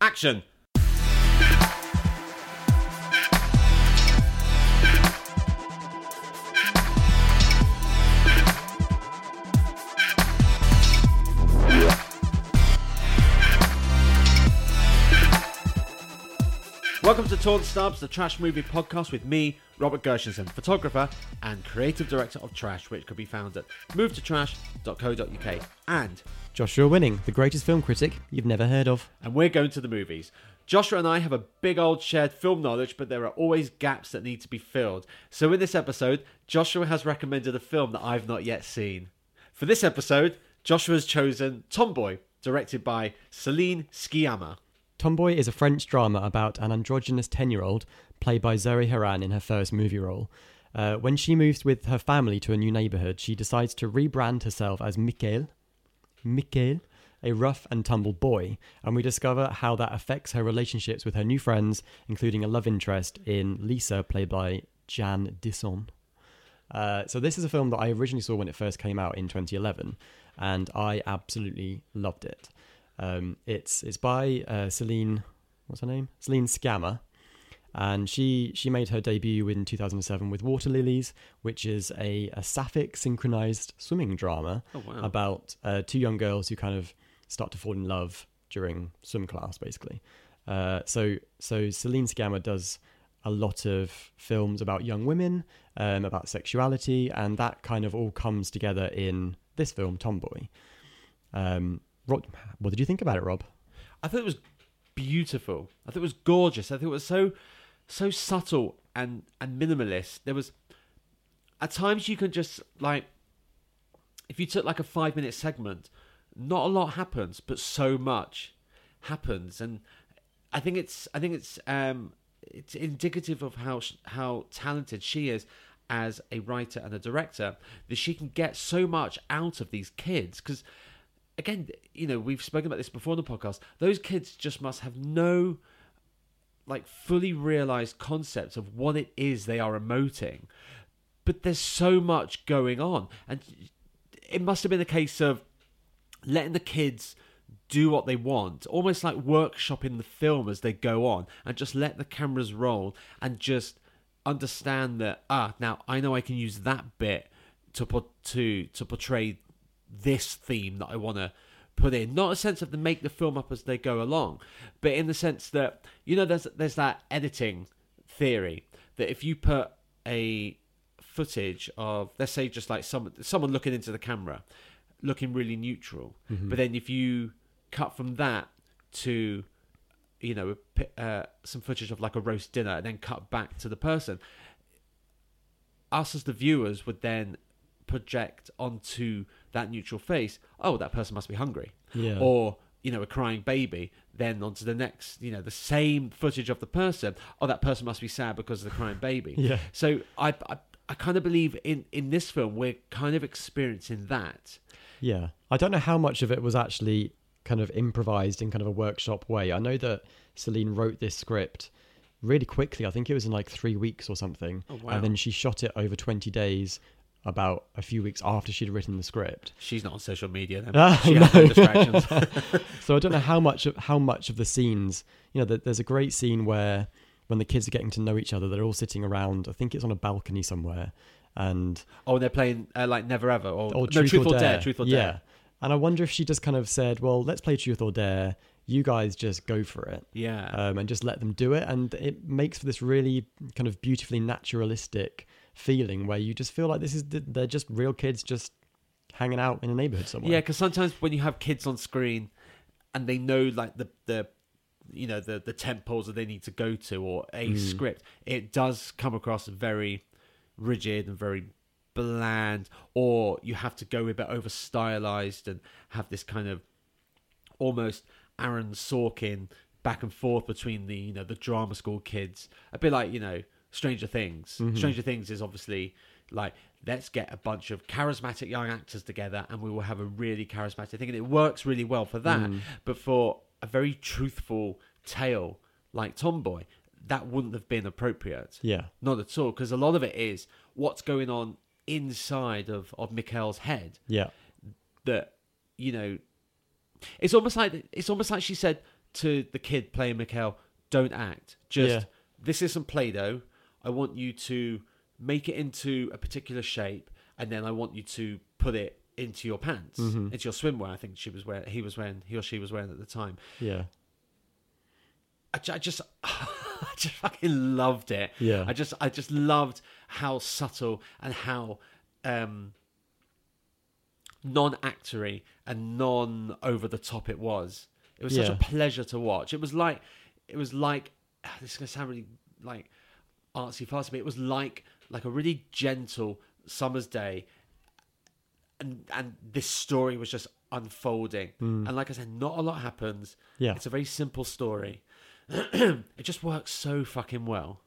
Action! Welcome to Torn Stubs, the trash movie podcast with me, Robert Gershenson, photographer and creative director of Trash, which could be found at movetotrash.co.uk. And Joshua Winning, the greatest film critic you've never heard of. and we're going to the movies. Joshua and I have a big old shared film knowledge, but there are always gaps that need to be filled. So in this episode, Joshua has recommended a film that I've not yet seen. For this episode, Joshua has chosen Tomboy, directed by Celine Sciamma. Tomboy is a French drama about an androgynous 10 year old played by Zoe Héran in her first movie role. Uh, when she moves with her family to a new neighborhood, she decides to rebrand herself as Mikhail, Mikhail, a rough and tumble boy, and we discover how that affects her relationships with her new friends, including a love interest in Lisa, played by Jan Disson. Uh, so this is a film that I originally saw when it first came out in 2011, and I absolutely loved it. Um, it's it's by uh, Celine, what's her name? Celine Sciamma, and she she made her debut in 2007 with Water Lilies, which is a, a sapphic synchronized swimming drama Oh, wow. about uh, two young girls who kind of start to fall in love during swim class, basically. Uh, so so Celine Sciamma does a lot of films about young women, um, about sexuality, and that kind of all comes together in this film, Tomboy. Um, Rob, what did you think about it, Rob? I thought it was beautiful. I thought it was gorgeous. I thought it was so so subtle and and minimalist. There was at times you can just like if you took like a five minute segment, not a lot happens, but so much happens, and I think it's I think it's um it's indicative of how how talented she is as a writer and a director that she can get so much out of these kids because again you know we've spoken about this before in the podcast. Those kids just must have no like fully realized concepts of what it is they are emoting. But there's so much going on. And it must have been a case of letting the kids do what they want almost like workshopping the film as they go on and just let the cameras roll and just understand that ah now i know i can use that bit to put to to portray this theme that i want to put in. Not a sense of the make the film up as they go along but in the sense that you know there's there's that editing theory that if you put a footage of let's say just like someone someone looking into the camera looking really neutral but then if you cut from that to you know uh, some footage of like a roast dinner and then cut back to the person us as the viewers would then project onto that neutral face oh that person must be hungry Yeah. or you know a crying baby then onto the next you know the same footage of the person oh that person must be sad because of the crying baby Yeah. so i i, I kind of believe in in this film we're kind of experiencing that Yeah. I don't know how much of it was actually kind of improvised in kind of a workshop way. I know that Celine wrote this script really quickly. I think it was in like three weeks or something. Oh, wow. And then she shot it over 20 days, about a few weeks after she'd written the script. she's not on social media then Ah, she has no distractions So I don't know how much of how much of the scenes, you know, there- there's a great scene where when the kids are getting to know each other, they're all sitting around. I think it's on a balcony somewhere, and oh they're playing uh, like never ever or, or no truth or dare. truth or Dare. yeah. And I wonder if she just kind of said, "Well, let's play truth or dare. You guys just go for it." yeah um, and just let them do it. And it makes for this really kind of beautifully naturalistic feeling where you just feel like this is they're just real kids just hanging out in a neighborhood somewhere. Yeah, because sometimes when you have kids on screen and they know like the the you know the the temples that they need to go to or a Mm. script, it does come across very rigid and very bland, or you have to go a bit over stylized and have this kind of almost Aaron Sorkin back and forth between the you know the drama school kids, a bit like you know Stranger Things. Mhm. Stranger Things is obviously like let's get a bunch of charismatic young actors together and we will have a really charismatic thing, and it works really well for that. Mm. But for a very truthful tale like Tomboy, that wouldn't have been appropriate. Yeah. Not at all, because a lot of it is what's going on inside of of Mikhail's head Yeah. that you know it's almost like it's almost like she said to the kid playing Mikhail, don't act. Just Yeah. this isn't Play-Doh. I want you to make it into a particular shape, and then I want you to put it into your pants, Mhm. into your swimwear. I think she was wearing, he was wearing, he or she was wearing at the time. Yeah. I, I just, I just fucking loved it. Yeah. I just, I just loved how subtle and how um, non-actory and non-over the top it was. It was such Yeah. a pleasure to watch. It was like, it was like, this is gonna sound really like artsy fartsy, but it was like like a really gentle summer's day, and and this story was just unfolding. Hmm. And like I said, not a lot happens. Yeah. It's a very simple story. it just works so fucking well.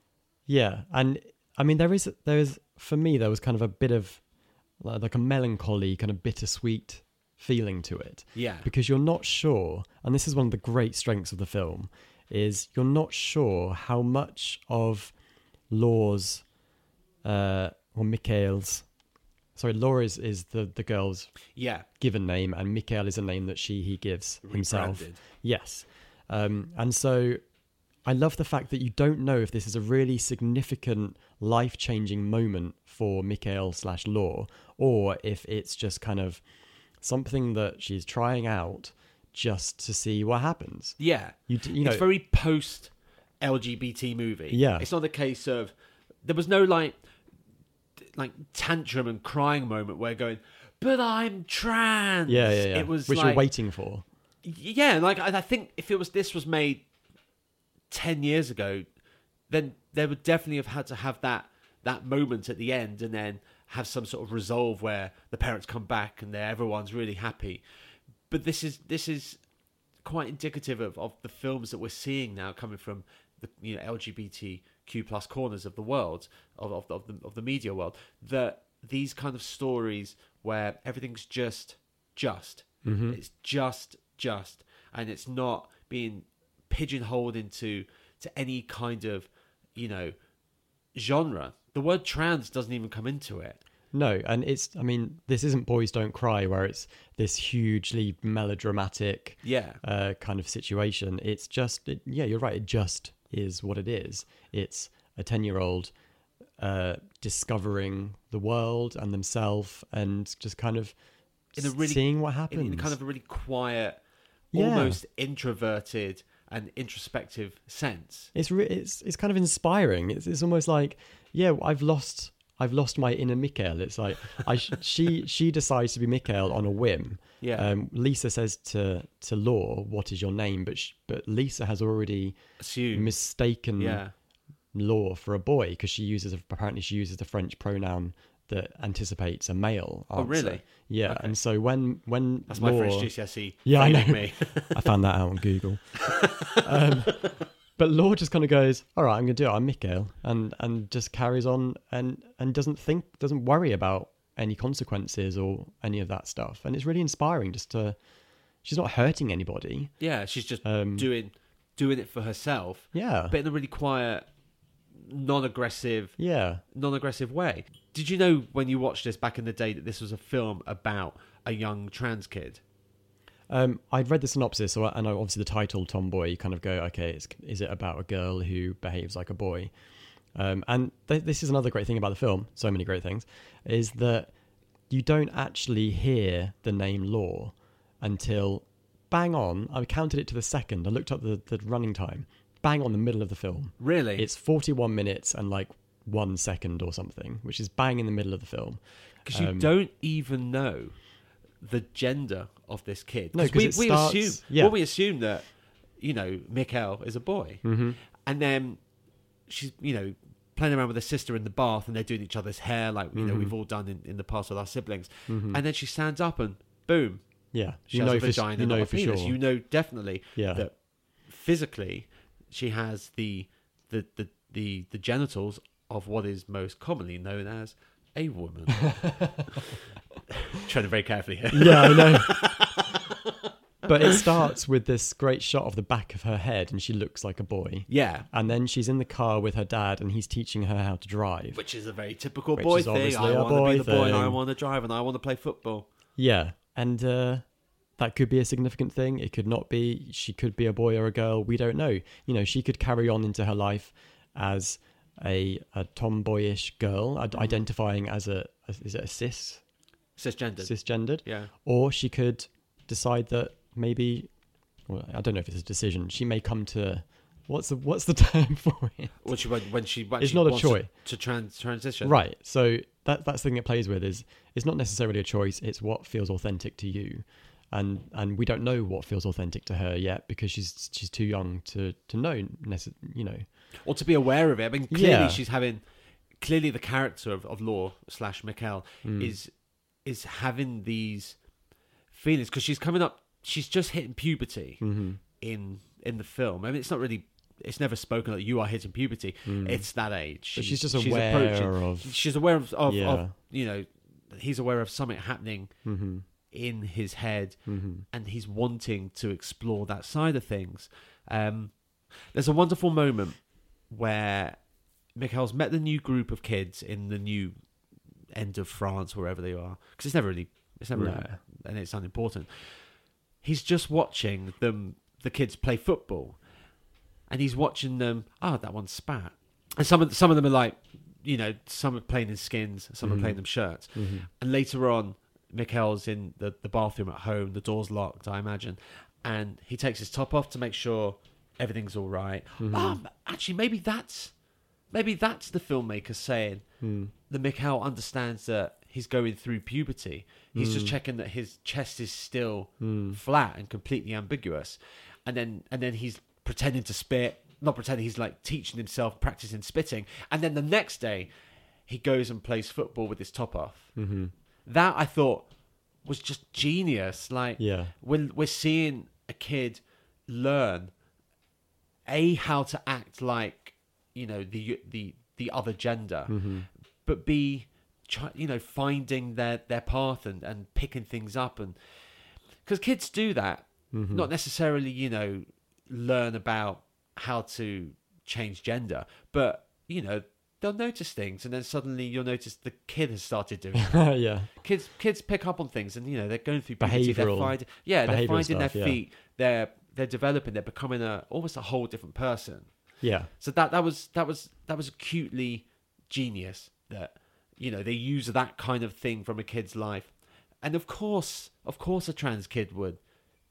Yeah, and I mean there is there is for me there was kind of a bit of like like a melancholy, kind of bittersweet feeling to it Yeah. because you're not sure, and this is one of the great strengths of the film, is you're not sure how much of Law's uh, or Mikhail's, sorry, Laura is, is the the girl's Yeah. given name, and Mikhail is a name that she he gives himself. Rebranded. Yes. Um, and so I love the fact that you don't know if this is a really significant, life changing moment for Mikhail slash Law, or if it's just kind of something that she's trying out just to see what happens. Yeah. You, you know, it's very post LGBT movie. Yeah. It's not a case of there was no like like tantrum and crying moment where going, but I'm trans. yeah, yeah, yeah. It was which like, you're waiting for. yeah, like I, I think if it was this was made ten years ago, then they would definitely have had to have that that moment at the end, and then have some sort of resolve where the parents come back and they're, everyone's really happy. But this is this is quite indicative of, of the films that we're seeing now coming from the you know LGBTQ plus corners of the world of of the, of the of the media world that these kind of stories where everything's just just Mm-hmm. it's just just and it's not being pigeonholed into to any kind of you know genre the word trans doesn't even come into it No, and it's, I mean, this isn't Boys Don't Cry where it's this hugely melodramatic yeah uh, kind of situation. It's just, it, yeah, you're right. It just is what it is. It's a 10 year old uh, discovering the world and themselves and just kind of In a really- seeing what in, happens. in kind of a really quiet Yeah. almost introverted and introspective sense it's, re- it's, it's kind of inspiring. It's, it's almost like, yeah, I've lost. I've lost my inner Mikhail. It's like I sh- she she decides to be Mikhail on a whim. yeah Um, Lisa says to to Law, "What is your name?" But sh- but Lisa has already assume mistaken yeah Law for a boy because she uses apparently she uses the French pronoun that anticipates a male. Oh, really? Yeah, Okay. and so when when that's Law, my french gcse Yeah, I know. me I found that out on Google. um, but Law just kind of goes, "All right, I'm going to do it. I'm Mikhail," and and just carries on and and doesn't think, doesn't worry about any consequences or any of that stuff. And it's really inspiring just to. She's not hurting anybody. yeah she's just Um, doing doing it for herself Yeah, but in a really quiet non-aggressive yeah, non-aggressive way did you know when you watched this back in the day that this was a film about a young trans kid Um, I'd read the synopsis, so I, and obviously the title "Tomboy." You kind of go, okay, it's, is it about a girl who behaves like a boy? Um, and th- this is another great thing about the film. So many great things is that you don't actually hear the name Law until bang on. I counted it to the second. I looked up the, the running time. Bang on the middle of the film. really It's forty-one minutes and like one second or something, which is bang in the middle of the film. because you um, don't even know the gender of this kid. No, we, we starts- assume yeah. well, we assume that you know Mikhail is a boy, Mm-hmm. and then she's you know playing around with her sister in the bath, and they're doing each other's hair like you know Mhm. we've all done in, in the past with our siblings, Mhm. and then she stands up and boom, Yeah, she you has know a for vagina, you know a for penis. sure. You know definitely yeah, that physically she has the the the the, the genitals of what is most commonly known as a woman. Treading very carefully here. yeah, I know. but it starts with this great shot of the back of her head, and she looks like a boy. Yeah, And then she's in the car with her dad, and he's teaching her how to drive. which is a very typical Which boy is thing. obviously I a want to be the boy, and I thing. want to drive, and I want to play football. Yeah, and uh, that could be a significant thing. It could not be. She could be a boy or a girl. We don't know. You know, she could carry on into her life as a a tomboyish girl, ad- identifying as a as, is it a cis Cisgendered. cisgendered, yeah. or she could decide that maybe. Well, I don't know if it's a decision. She may come to what's the what's the term for it? When she when, when she when It's she not a choice. to, to trans transition. Right. So that that's the thing it plays with is it's not necessarily a choice. It's what feels authentic to you, and and we don't know what feels authentic to her yet because she's she's too young to to know. You know. or to be aware of it. I mean, clearly Yeah. she's having clearly the character of, of Law slash Mikkel Mm. is is having these feelings because she's coming up. She's just hitting puberty Mm-hmm. in in the film. I mean, it's not really. It's never spoken like you are hitting puberty. It's that age. Mm. She's just aware approaching- of- She's aware of, of, Yeah. of you know. He's aware of something happening Mm-hmm. in his head, Mm-hmm. and he's wanting to explore that side of things. Um, there's a wonderful moment where Mikhail's met the new group of kids in the new end of France, wherever they are, because it's never really, it's never, No. really, and it's unimportant. He's just watching them, the kids play football, and he's watching them. Oh, that one spat, and some of some of them are like, you know, some are playing in skins, some are Mhm. playing them shirts. Mm-hmm. And later on, Mikhail's in the, the bathroom at home, the door's locked, I imagine. And he takes his top off to make sure everything's all right. Mhm. Um, actually, maybe that's maybe that's the filmmaker saying Mm. that Mikhail understands that he's going through puberty. He's just Mm. checking that his chest is still Mm. flat and completely ambiguous. And then and then he's pretending to spit, not pretending, he's like teaching himself, practicing spitting. And then the next day, he goes and plays football with his top off Mm-hmm. that I thought was just genius. Like Yeah. we're we're seeing a kid learn a how to act like you know the the the other gender, Mm-hmm. but be you know finding their their path and and picking things up and because kids do that Mm-hmm. not necessarily you know learn about how to change gender but you know they'll notice things and then suddenly you'll notice the kid has started doing it yeah. kids kids pick up on things and you know they're going through puberty, they're find, yeah they're finding stuff, their yeah. feet they're they're developing they're becoming a almost a whole different person Yeah. so that that was that was that was acutely genius that you know they use that kind of thing from a kid's life and of course of course a trans kid would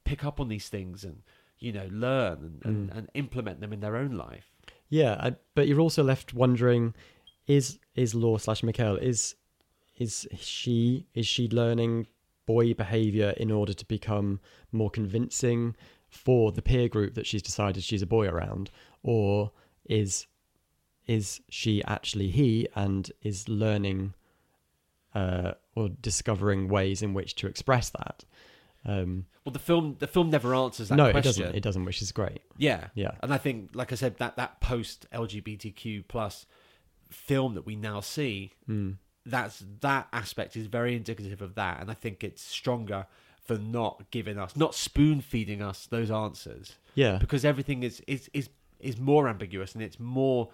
pick up on these things and you know learn and, Mm. and, and implement them in their own life Yeah, I, but you're also left wondering: is is Law slash Mikhail is is she is she learning boy behavior in order to become more convincing for the peer group that she's decided she's a boy around, or is is she actually he and is learning uh, or discovering ways in which to express that? Um, well the film the film never answers that no, it doesn't. It doesn't, which is great. yeah Yeah. And I think, like I said, that that post LGBTQ plus film that we now see, Mm. that's that aspect is very indicative of that, and I think it's stronger for not giving us, not spoon feeding us those answers, Yeah. because everything is is is is more ambiguous and it's more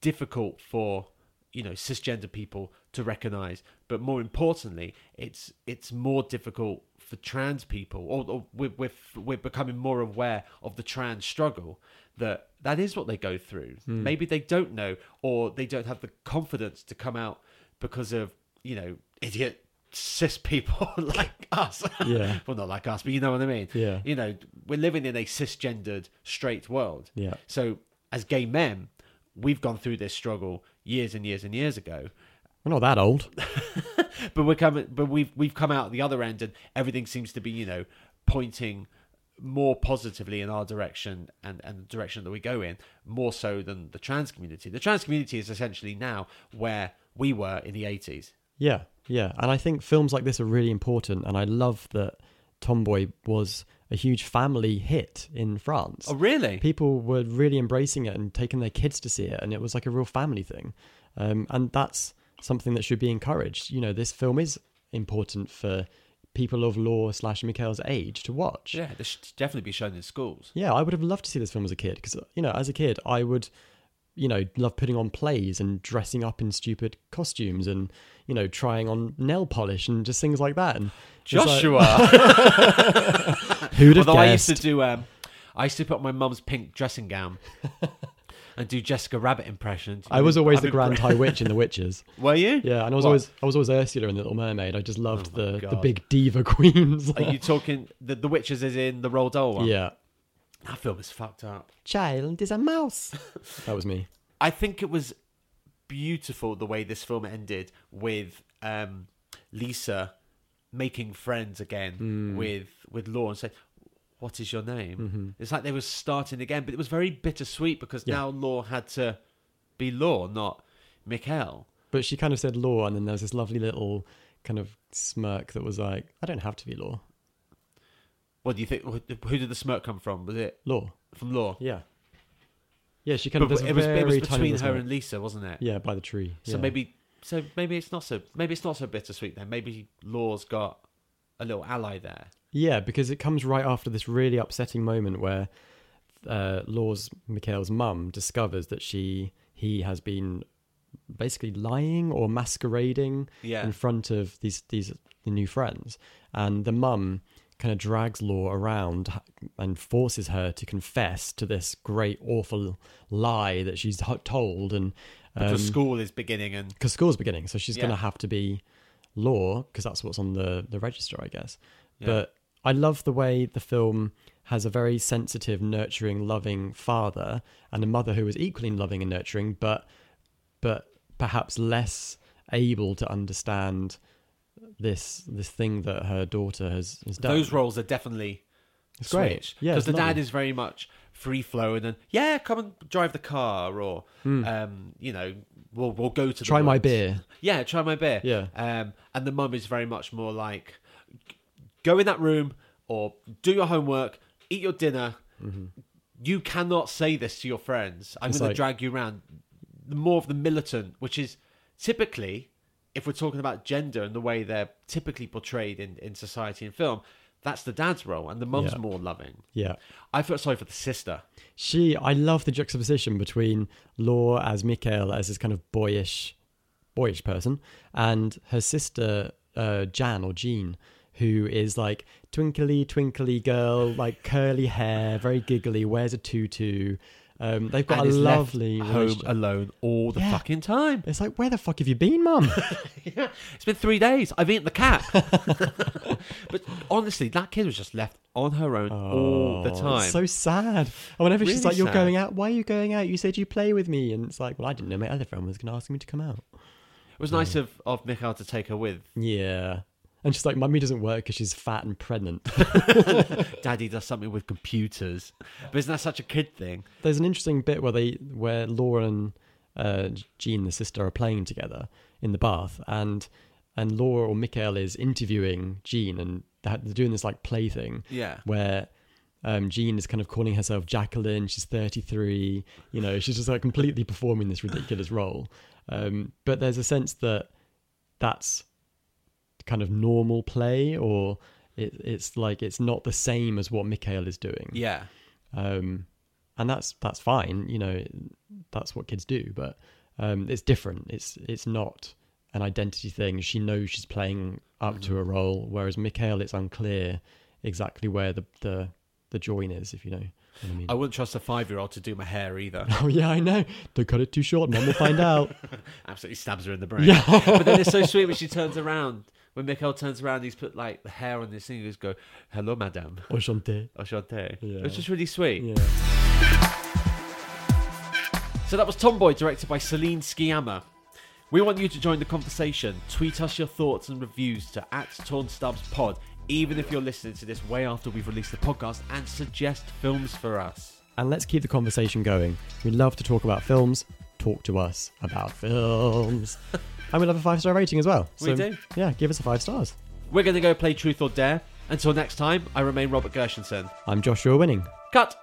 difficult for you know cisgender people to recognize. But more importantly it's it's more difficult for trans people or, or we're, we're we're becoming more aware of the trans struggle that that is what they go through. Hmm. Maybe they don't know or they don't have the confidence to come out because of you know idiot cis people like us Yeah. well not like us but you know what i mean Yeah. you know we're living in a cisgendered straight world Yeah. so as gay men we've gone through this struggle years and years and years ago We're not that old. but we're coming but we've we've come out the other end and everything seems to be you know pointing more positively in our direction and and the direction that we go in more so than the trans community the trans community is essentially now where we were in the 80s Yeah, yeah. And I think films like this are really important. And I love that Tomboy was a huge family hit in France. oh really People were really embracing it and taking their kids to see it. And it was like a real family thing. Um, and that's something that should be encouraged. You know, this film is important for people of Law slash Mikhail's age to watch. yeah this should definitely be shown in schools Yeah, I would have loved to see this film as a kid because, you know, as a kid, I would, you know, love putting on plays and dressing up in stupid costumes and, you know, trying on nail polish and just things like that. And it's like, Joshua. who'd have Although I used to do, um, I used to put on my mum's pink dressing gown and do Jessica Rabbit impressions. I was always I'd the Grand. High Witch in The Witches. Were you? Yeah, and I was What? always I was always Ursula in The Little Mermaid. I just loved Oh the, the big diva queens. Are you talking the the witches is in the Roald Dahl one? yeah. That film is fucked up. Child is a mouse. that was me. I think it was beautiful the way this film ended with um, Lisa making friends again Hmm. with with Law and say, "What is your name?" Mm-hmm. It's like they were starting again, but it was very bittersweet because Yeah. now Law had to be Law, not Mikhail. But she kind of said law, and then there was this lovely little kind of smirk that was like, I don't have to be law. What do you think? Who did the smirk come from? Was it Law. from Law? Yeah. Yeah, she kind of. it was it was between her and Lisa, wasn't it? Yeah, by the tree. So yeah. maybe so maybe it's not so maybe it's not so bittersweet then. Maybe Law's got a little ally there. Yeah, because it comes right after this really upsetting moment where uh, Law's Mikhail's mum discovers that she he has been basically lying or masquerading Yeah. in front of these these the new friends, and the mum kind of drags Law around and forces her to confess to this great awful lie that she's told, and Because um, school is beginning and because school's beginning, so she's Yeah. going to have to be law because that's what's on the the register, I guess. Yeah. But I love the way the film has a very sensitive, nurturing, loving father and a mother who is equally loving and nurturing, but but perhaps less able to understand this this thing that her daughter has, has done. those roles are definitely It's great. Yeah, because the dad is very much free flowing and yeah, come and drive the car or um, you know, we'll we'll go to the. Try my beer. Yeah, try my beer. Yeah. Um, and the mum is very much more like go in that room or do your homework, eat your dinner. You cannot say this to your friends. I'm Mm-hmm. Going to drag you around. The more of the militant, which is typically, if we're talking about gender and the way they're typically portrayed in, in society and film, that's the dad's role, and the mum's Yeah. more loving. Yeah. I felt sorry for the sister. She, I love the juxtaposition between Law as Mikhail as this kind of boyish, boyish person, and her sister uh, Jan or Jean, who is like twinkly, twinkly girl, like curly hair, very giggly, wears a tutu. Um, they've got and a lovely home alone all the Yeah. fucking time. It's like, where the fuck have you been, mum? It's been three days. I've eaten the cat. but honestly, that kid was just left on her own all the Oh, time. So sad. And whenever she's like, "You're sad. going out. Why are you going out? You said you play with me." And it's like, "Well, I didn't know my other friend was going to ask me to come out." it was nice of, of Mikhail to take her with. Yeah. And she's like, "Mummy doesn't work because she's fat and pregnant." Daddy does something with computers. But isn't that such a kid thing? There's an interesting bit where they, where Laura and uh, Jean, the sister, are playing together in the bath, and and Laura or Mikhail is interviewing Jean, and they're they're doing this like play thing. Yeah. where um, Jean is kind of calling herself Jacqueline. She's 33. You know, she's just like completely performing this ridiculous role. Um, but there's a sense that that's kind of normal play, or it, it's like it's not the same as what Mikhail is doing. Yeah. Um, and that's that's fine. You know, that's what kids do. But um, it's different. It's it's not an identity thing. She knows she's playing up to a role, whereas Mikhail, it's unclear exactly where the the, the join is. If you know I mean. I wouldn't trust a five year old to do my hair either. Oh yeah, I know. Don't cut it too short. Mum will find out. Absolutely stabs her in the brain. Yeah. but then it's so sweet when she turns around. When Mikhail turns around, he's put like the hair on this thing. He "Go, hello, madame, Enchanté. enchanté." Yeah. It's just really sweet. Yeah. So that was Tomboy, directed by Celine Sciamma. We want you to join the conversation. Tweet us your thoughts and reviews to at Torn Stubs Pod, even if you're listening to this way after we've released the podcast, and suggest films for us. And let's keep the conversation going. We love to talk about films. Talk to us about films. and we love a five star rating as well. We do. Yeah, give us a five stars. We're going to go play Truth or Dare. Until next time, I remain Robert Gershenson. I'm Joshua Winning. Cut!